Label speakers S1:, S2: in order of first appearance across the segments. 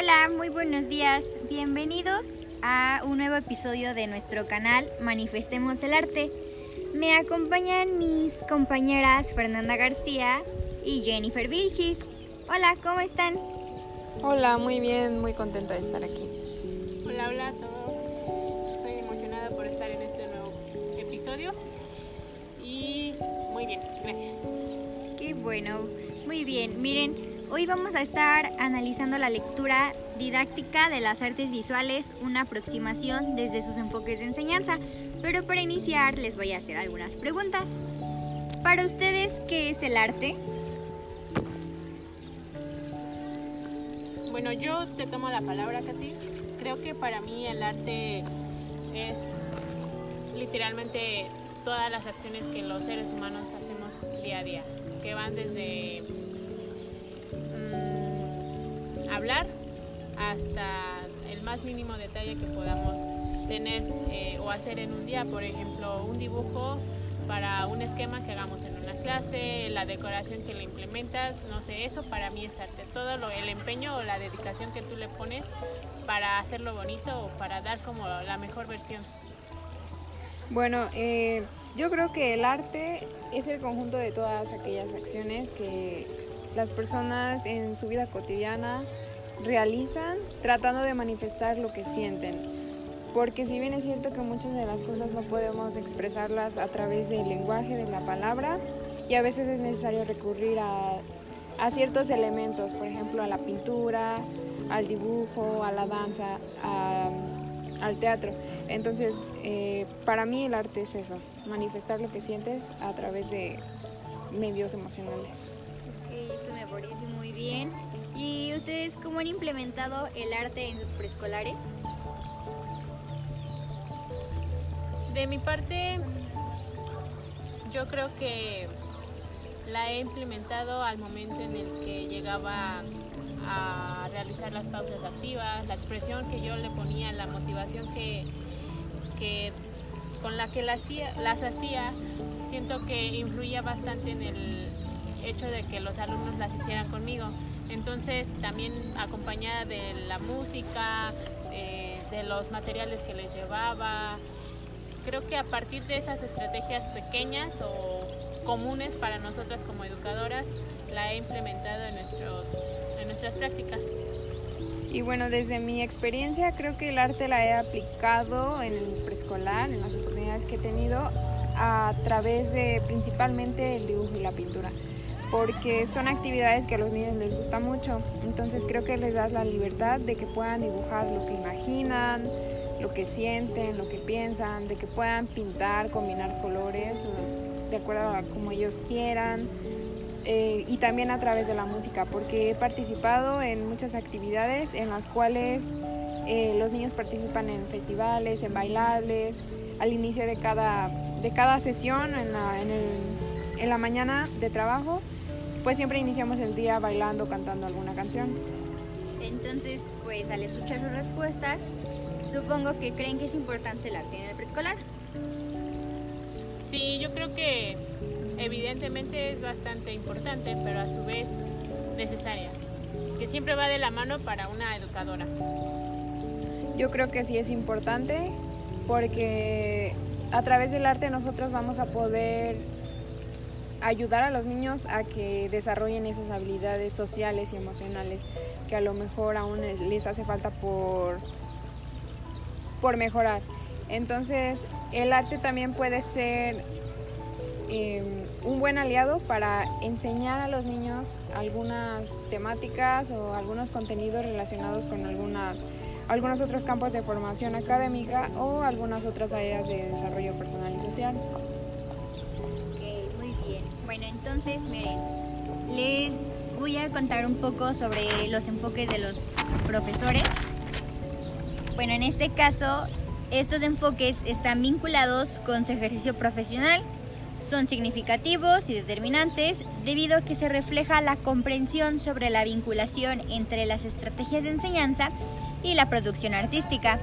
S1: Hola, muy buenos días. Bienvenidos a un nuevo episodio de nuestro canal Manifestemos el Arte. Me acompañan mis compañeras Fernanda García y Jennifer Vilchis. Hola, ¿cómo están?
S2: Hola, muy bien, muy contenta de estar aquí.
S3: Hola, hola a todos. Estoy emocionada por estar en este nuevo episodio. Y muy bien, gracias.
S1: Qué bueno, muy bien. Miren, hoy vamos a estar analizando la lectura didáctica de las artes visuales, una aproximación desde sus enfoques de enseñanza. Pero para iniciar les voy a hacer algunas preguntas. Para ustedes, ¿qué es el arte?
S3: Bueno, yo te tomo la palabra, Katy. Creo que para mí el arte es literalmente todas las acciones que los seres humanos hacemos día a día, que van desde hablar hasta el más mínimo detalle que podamos tener eh, o hacer en un día, por ejemplo, un dibujo para un esquema que hagamos en una clase, la decoración que le implementas, no sé, eso para mí es arte. Todo lo, el empeño o la dedicación que tú le pones para hacerlo bonito o para dar como la mejor versión.
S2: Bueno, eh, yo creo que el arte es el conjunto de todas aquellas acciones que las personas en su vida cotidiana realizan tratando de manifestar lo que sienten porque si bien es cierto que muchas de las cosas no podemos expresarlas a través del lenguaje, de la palabra, y a veces es necesario recurrir a, ciertos elementos, por ejemplo a la pintura, al dibujo, a la danza, al teatro. Entonces, eh, para mí el arte es eso, manifestar lo que sientes a través de medios emocionales.
S1: Parece muy bien. ¿Y ustedes cómo han implementado el arte en sus preescolares?
S3: De mi parte, yo creo que la he implementado al momento en el que llegaba a realizar las pausas activas, la expresión que yo le ponía, la motivación que, con la que las las hacía, siento que influía bastante en el hecho de que los alumnos las hicieran conmigo. Entonces también acompañada de la música, eh, de los materiales que les llevaba, creo que a partir de esas estrategias pequeñas o comunes para nosotras como educadoras, la he implementado en, nuestros, en nuestras prácticas.
S2: Y bueno, desde mi experiencia creo que el arte la he aplicado en el preescolar, en las oportunidades que he tenido, a través de principalmente el dibujo y la pintura, porque son actividades que a los niños les gusta mucho, entonces creo que les das la libertad de que puedan dibujar lo que imaginan, lo que sienten, lo que piensan, de que puedan pintar, combinar colores de acuerdo a como ellos quieran. Eh, y también a través de la música, porque he participado en muchas actividades en las cuales eh, los niños participan en festivales, en bailables, al inicio de cada, de cada sesión en la, en, el, en la mañana de trabajo, pues siempre iniciamos el día bailando, cantando alguna canción.
S1: Entonces, pues al escuchar sus respuestas, Supongo que creen que es importante el arte en el preescolar.
S3: Sí, yo creo que evidentemente es bastante importante, pero a su vez necesaria, que siempre va de la mano para una educadora.
S2: Yo creo que sí es importante porque a través del arte nosotros vamos a poder ayudar a los niños a que desarrollen esas habilidades sociales y emocionales que a lo mejor aún les hace falta por por mejorar. Entonces, el arte también puede ser em, un buen aliado para enseñar a los niños algunas temáticas o algunos contenidos relacionados con algunas, algunos otros campos de formación académica o algunas otras áreas de desarrollo personal y social.
S1: Bueno, entonces, miren, les voy a contar un poco sobre los enfoques de los profesores bueno, en este caso, estos enfoques están vinculados con su ejercicio profesional, son significativos y determinantes debido a que se refleja la comprensión sobre la vinculación entre las estrategias de enseñanza y la producción artística.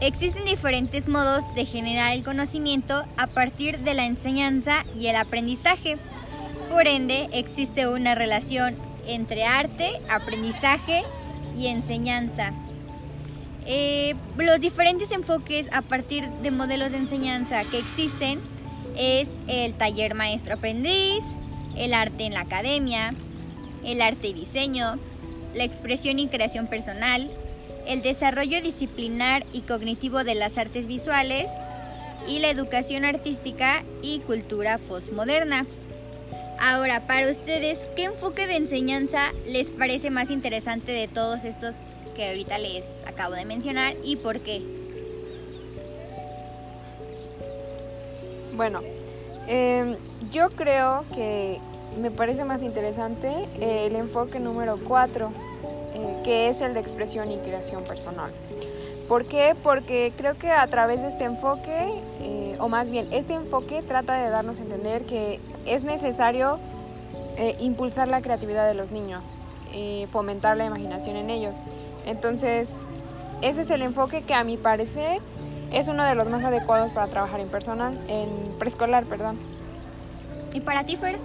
S1: Existen diferentes modos de generar el conocimiento a partir de la enseñanza y el aprendizaje. Por ende, existe una relación entre arte, aprendizaje y enseñanza. Eh, los diferentes enfoques a partir de modelos de enseñanza que existen es el taller maestro aprendiz, el arte en la academia, el arte y diseño, la expresión y creación personal, el desarrollo disciplinar y cognitivo de las artes visuales y la educación artística y cultura postmoderna. Ahora, para ustedes, ¿qué enfoque de enseñanza les parece más interesante de todos estos que ahorita les acabo de mencionar y por qué?
S2: Bueno, em, yo creo que me parece más interesante el enfoque número 4, eh, que es el de expresión y creación personal. ¿Por qué? Porque creo que a través de este enfoque, eh, o más bien, este enfoque trata de darnos a entender que es necesario eh, impulsar la creatividad de los niños, fomentar la imaginación en ellos. Entonces, ese es el enfoque que a mi parecer es uno de los más adecuados para trabajar en personal, en preescolar, perdón.
S1: ¿Y para ti, Fer?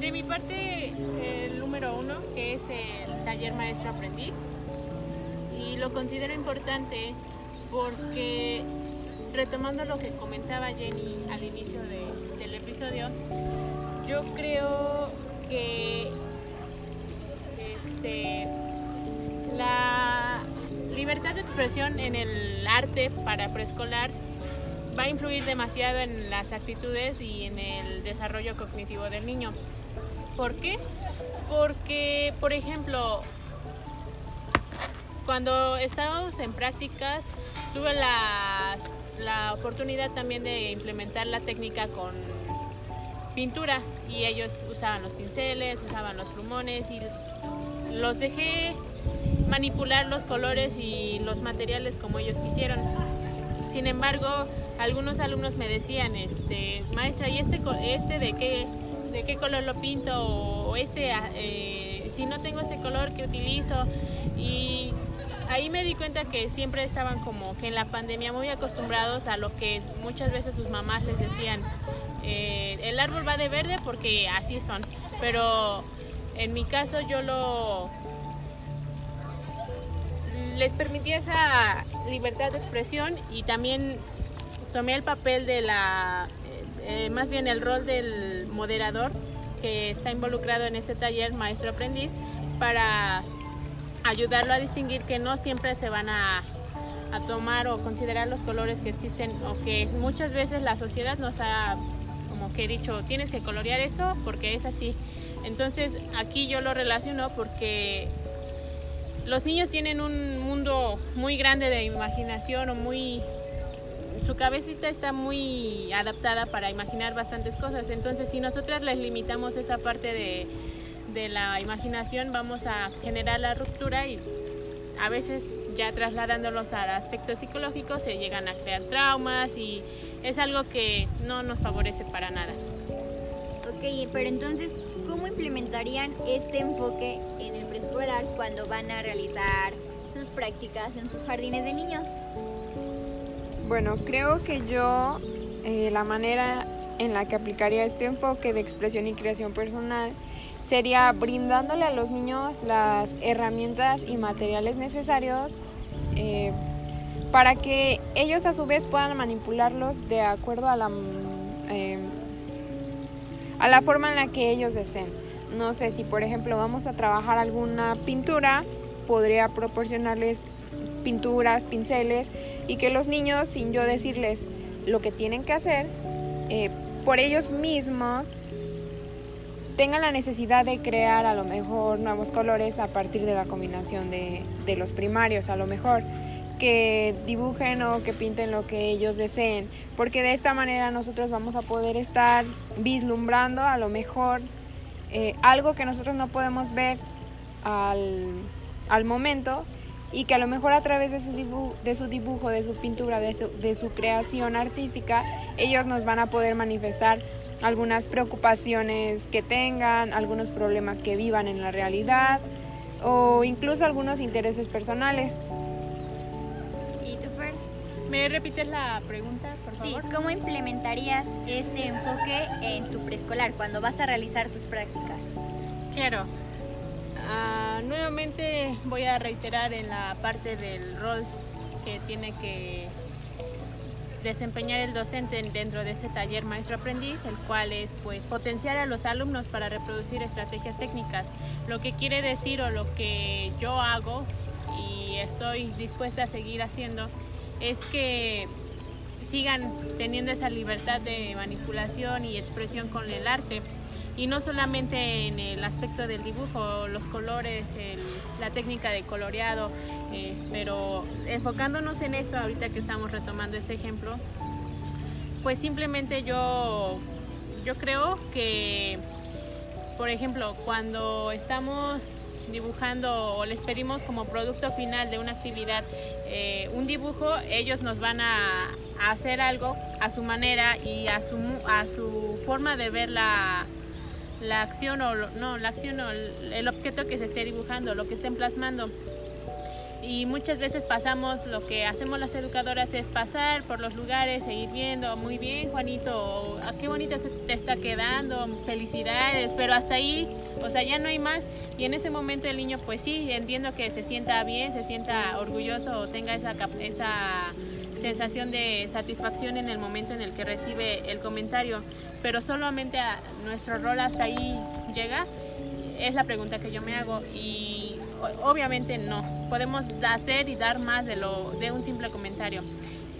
S3: De mi parte, el número uno, que es el taller maestro aprendiz, y lo considero importante porque, retomando lo que comentaba Jenny al inicio del episodio, yo creo que este, la libertad de expresión en el arte para preescolar va a influir demasiado en las actitudes y en el desarrollo cognitivo del niño. ¿Por qué? Porque, por ejemplo, cuando estábamos en prácticas, tuve la, la oportunidad también de implementar la técnica con pintura y ellos usaban los pinceles, usaban los plumones y los dejé manipular los colores y los materiales como ellos quisieron. Sin embargo, algunos alumnos me decían, este, maestra, ¿y este, este de qué, de qué color lo pinto? O este, ah, eh, si no tengo este color, ¿qué utilizo? Y ahí me di cuenta que siempre estaban como que en la pandemia muy acostumbrados a lo que muchas veces sus mamás les decían, eh, el árbol va de verde porque así son, pero en mi caso yo lo les permitía esa libertad de expresión y también tomé el papel de la, eh, eh, más bien el rol del moderador que está involucrado en este taller maestro aprendiz para ayudarlo a distinguir que no siempre se van a, tomar o considerar los colores que existen o que muchas veces la sociedad nos ha como que dicho tienes que colorear esto porque es así entonces aquí yo lo relaciono porque los niños tienen un mundo muy grande de imaginación o muy su cabecita está muy adaptada para imaginar bastantes cosas. Entonces, si nosotras les limitamos esa parte de, de la imaginación, vamos a generar la ruptura y a veces ya trasladándolos al aspecto psicológico se llegan a crear traumas y es algo que no nos favorece para nada.
S1: Ok, pero entonces, ¿cómo implementarían este enfoque en el preescolar cuando van a realizar sus prácticas en sus jardines de niños?
S2: Bueno, creo que yo eh, la manera en la que aplicaría este enfoque de expresión y creación personal sería brindándole a los niños las herramientas y materiales necesarios eh, para que ellos a su vez puedan manipularlos de acuerdo a la a la forma en la que ellos deseen. No sé si por ejemplo vamos a trabajar alguna pintura, podría proporcionarles pinturas, pinceles y que los niños, sin yo decirles lo que tienen que hacer, eh, por ellos mismos tengan la necesidad de crear a lo mejor nuevos colores a partir de la combinación de, de los primarios, a lo mejor que dibujen o que pinten lo que ellos deseen, porque de esta manera nosotros vamos a poder estar vislumbrando a lo mejor eh, algo que nosotros no podemos ver al, al, momento y que a lo mejor a través de su, dibujo, de su dibujo, de su pintura, de su, de su creación artística, ellos nos van a poder manifestar algunas preocupaciones que tengan, algunos problemas que vivan en la realidad o incluso algunos intereses personales.
S3: ¿Me repites la pregunta, por favor?
S1: Sí, ¿cómo implementarías este enfoque en tu preescolar cuando vas a realizar tus prácticas?
S3: Claro. Ah, nuevamente voy a reiterar en la parte del rol que tiene que desempeñar el docente dentro de este taller maestro aprendiz, el cual es pues potenciar a los alumnos para reproducir estrategias técnicas. Lo que quiere decir o lo que yo hago y estoy dispuesta a seguir haciendo es que sigan teniendo esa libertad de manipulación y expresión con el arte. Y no solamente en el aspecto del dibujo, los colores, la técnica de coloreado, eh, pero enfocándonos en eso ahorita que estamos retomando este ejemplo, pues simplemente yo, yo creo que, por ejemplo, cuando estamos dibujando o les pedimos como producto final de una actividad eh, un dibujo, ellos nos van a, hacer algo a su manera y a su, a su forma de ver la, la acción o no, la acción o el objeto que se esté dibujando, lo que estén plasmando. Y muchas veces pasamos, lo que hacemos las educadoras es pasar por los lugares, seguir viendo, muy bien Juanito, a qué bonita te está quedando, felicidades, pero hasta ahí, o sea, ya no hay más. Y en ese momento el niño, pues sí, entiendo que se sienta bien, se sienta orgulloso o tenga esa, esa sensación de satisfacción en el momento en el que recibe el comentario, pero solamente nuestro rol hasta ahí llega, es la pregunta que yo me hago y obviamente no, podemos hacer y dar más de, lo, de un simple comentario.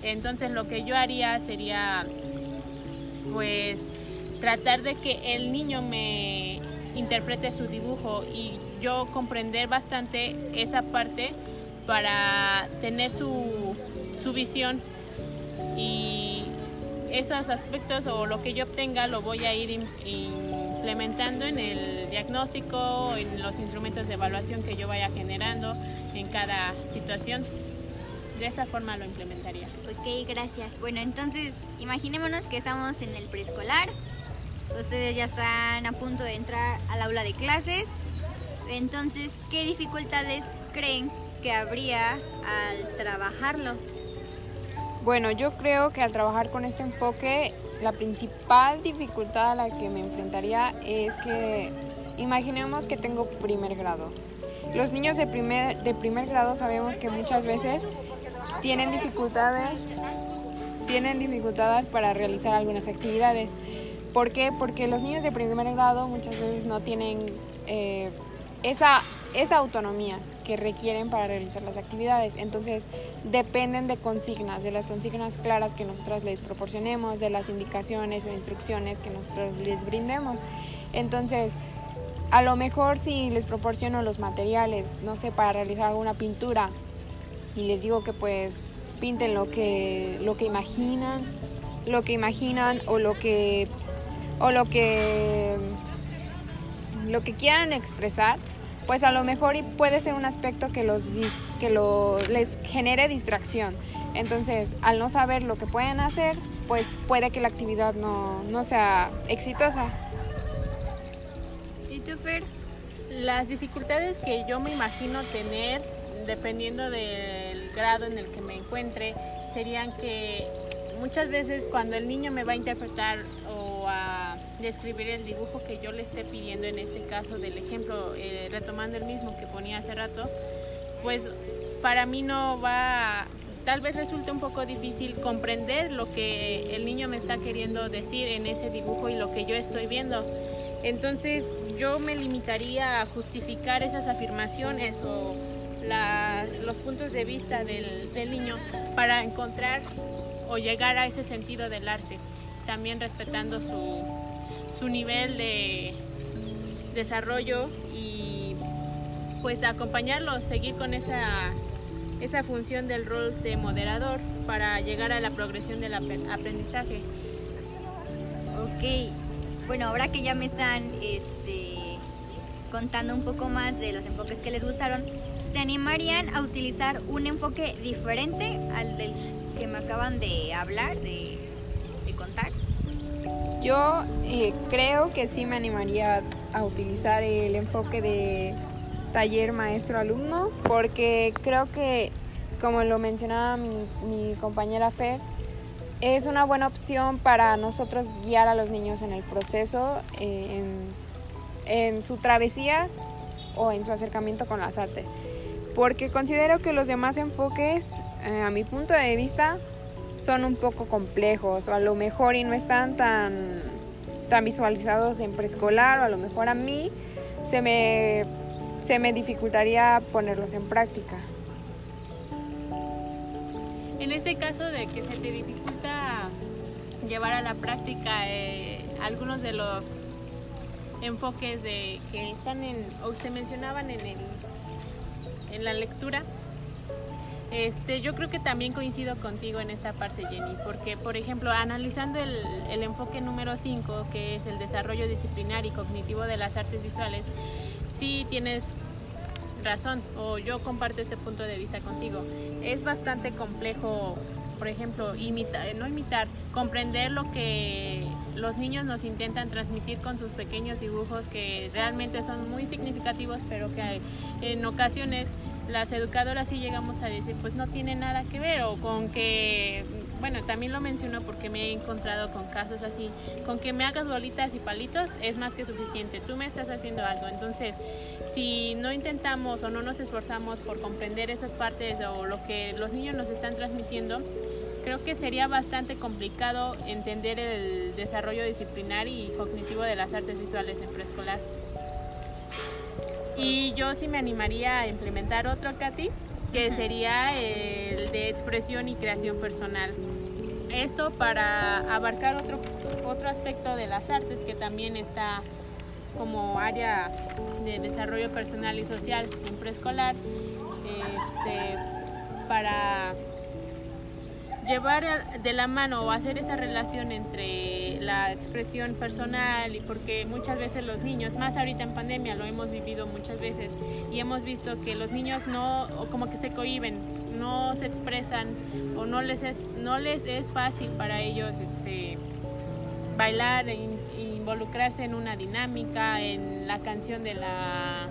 S3: Entonces lo que yo haría sería pues tratar de que el niño me interprete su dibujo y yo comprender bastante esa parte para tener su, su visión y esos aspectos o lo que yo obtenga lo voy a ir implementando en el diagnóstico, en los instrumentos de evaluación que yo vaya generando en cada situación. De esa forma lo implementaría.
S1: Ok, gracias. Bueno, entonces imaginémonos que estamos en el preescolar. Ustedes ya están a punto de entrar al aula de clases. Entonces, ¿qué dificultades creen que habría al trabajarlo?
S2: Bueno, yo creo que al trabajar con este enfoque, la principal dificultad a la que me enfrentaría es que imaginemos que tengo primer grado. Los niños de primer, de primer grado sabemos que muchas veces tienen dificultades, tienen dificultades para realizar algunas actividades. ¿Por qué? Porque los niños de primer grado muchas veces no tienen eh, esa, esa autonomía requieren para realizar las actividades. Entonces, dependen de consignas, de las consignas claras que nosotras les proporcionemos, de las indicaciones o instrucciones que nosotros les brindemos. Entonces, a lo mejor si les proporciono los materiales, no sé, para realizar alguna pintura y les digo que pues pinten lo que lo que imaginan, lo que imaginan o lo que o lo que lo que quieran expresar, pues a lo mejor puede ser un aspecto que, los, que lo, les genere distracción. Entonces, al no saber lo que pueden hacer, pues puede que la actividad no, no sea exitosa.
S1: ¿Y tú, Fer?
S3: Las dificultades que yo me imagino tener, dependiendo del grado en el que me encuentre, serían que muchas veces cuando el niño me va a interpretar o a describir el dibujo que yo le esté pidiendo, en este caso del ejemplo, eh, retomando el mismo que ponía hace rato, pues para mí no va, tal vez resulte un poco difícil comprender lo que el niño me está queriendo decir en ese dibujo y lo que yo estoy viendo. Entonces yo me limitaría a justificar esas afirmaciones o los puntos de vista del, del niño para encontrar o llegar a ese sentido del arte, también respetando su, su nivel de desarrollo y pues acompañarlo, seguir con esa, esa función del rol de moderador para llegar a la progresión del aprendizaje.
S1: Ok, bueno, ahora que ya me están este, contando un poco más de los enfoques que les gustaron, ¿se animarían a utilizar un enfoque diferente al del que me acaban de hablar, de, de contar?
S2: Yo eh, creo que sí me animaría a utilizar el enfoque de taller maestro-alumno porque creo que, como lo mencionaba mi, compañera Fer, es una buena opción para nosotros guiar a los niños en el proceso, eh, en, su travesía o en su acercamiento con las artes. Porque considero que los demás enfoques, eh, a mi punto de vista, son un poco complejos o a lo mejor y no están tan, tan visualizados en preescolar o a lo mejor a mí se me, se me dificultaría ponerlos en práctica.
S3: En este caso de que se te dificulta llevar a la práctica eh, algunos de los enfoques de que están en o se mencionaban en en la lectura este, yo creo que también coincido contigo en esta parte, Jenny, porque, por ejemplo, analizando el, enfoque número 5, que es el desarrollo disciplinar y cognitivo de las artes visuales, sí tienes razón, o yo comparto este punto de vista contigo. Es bastante complejo, por ejemplo, imitar, no imitar, comprender lo que los niños nos intentan transmitir con sus pequeños dibujos que realmente son muy significativos, pero que en ocasiones las educadoras sí llegamos a decir, pues no tiene nada que ver, o con que, bueno, también lo menciono porque me he encontrado con casos así, con que me hagas bolitas y palitos es más que suficiente, tú me estás haciendo algo, entonces si no intentamos o no nos esforzamos por comprender esas partes o lo que los niños nos están transmitiendo, creo que sería bastante complicado entender el desarrollo disciplinar y cognitivo de las artes visuales en preescolar. Y yo sí me animaría a implementar otro, Katy, que sería el de expresión y creación personal. Esto para abarcar otro, otro aspecto de las artes que también está como área de desarrollo personal y social en preescolar, este, para llevar de la mano o hacer esa relación entre la expresión personal y porque muchas veces los niños, más ahorita en pandemia lo hemos vivido muchas veces y hemos visto que los niños no o como que se cohiben, no se expresan o no les es no les es fácil para ellos este bailar e involucrarse en una dinámica, en la canción de la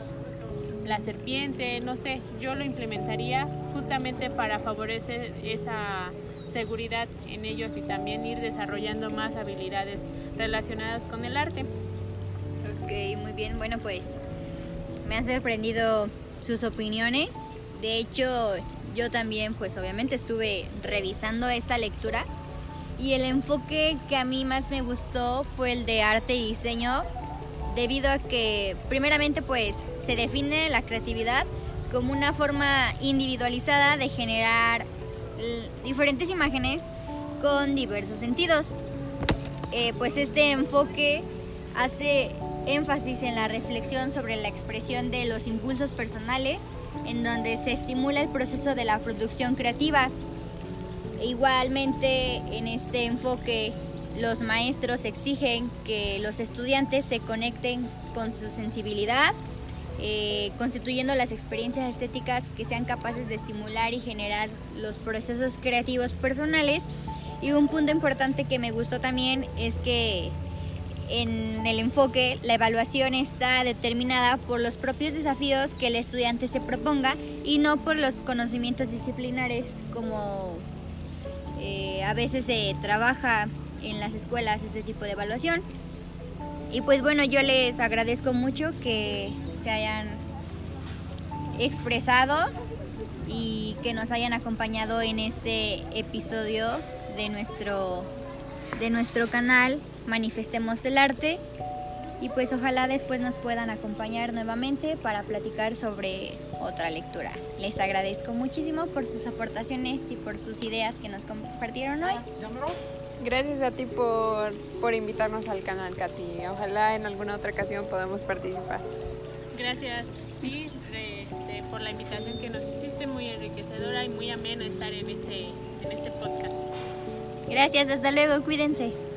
S3: la serpiente, no sé, yo lo implementaría justamente para favorecer esa seguridad en ellos y también ir desarrollando más habilidades relacionadas con el arte.
S1: Ok, muy bien. Bueno, pues me han sorprendido sus opiniones. De hecho, yo también, pues obviamente estuve revisando esta lectura y el enfoque que a mí más me gustó fue el de arte y diseño, debido a que primeramente pues se define la creatividad como una forma individualizada de generar diferentes imágenes con diversos sentidos. Eh, pues este enfoque hace énfasis en la reflexión sobre la expresión de los impulsos personales, en donde se estimula el proceso de la producción creativa. Igualmente, en este enfoque, los maestros exigen que los estudiantes se conecten con su sensibilidad eh, constituyendo las experiencias estéticas que sean capaces de estimular y generar los procesos creativos personales. Y un punto importante que me gustó también es que en el enfoque la evaluación está determinada por los propios desafíos que el estudiante se proponga y no por los conocimientos disciplinares como eh, a veces se trabaja en las escuelas este tipo de evaluación. Y pues bueno, yo les agradezco mucho que se hayan expresado y que nos hayan acompañado en este episodio de nuestro, de nuestro canal Manifestemos el Arte. Y pues ojalá después nos puedan acompañar nuevamente para platicar sobre otra lectura. Les agradezco muchísimo por sus aportaciones y por sus ideas que nos compartieron hoy.
S2: Gracias a ti por, por invitarnos al canal, Katy. Ojalá en alguna otra ocasión podamos participar.
S3: Gracias, sí, por la invitación que nos hiciste, muy enriquecedora y muy ameno estar en este, en este podcast.
S1: Gracias, hasta luego, cuídense.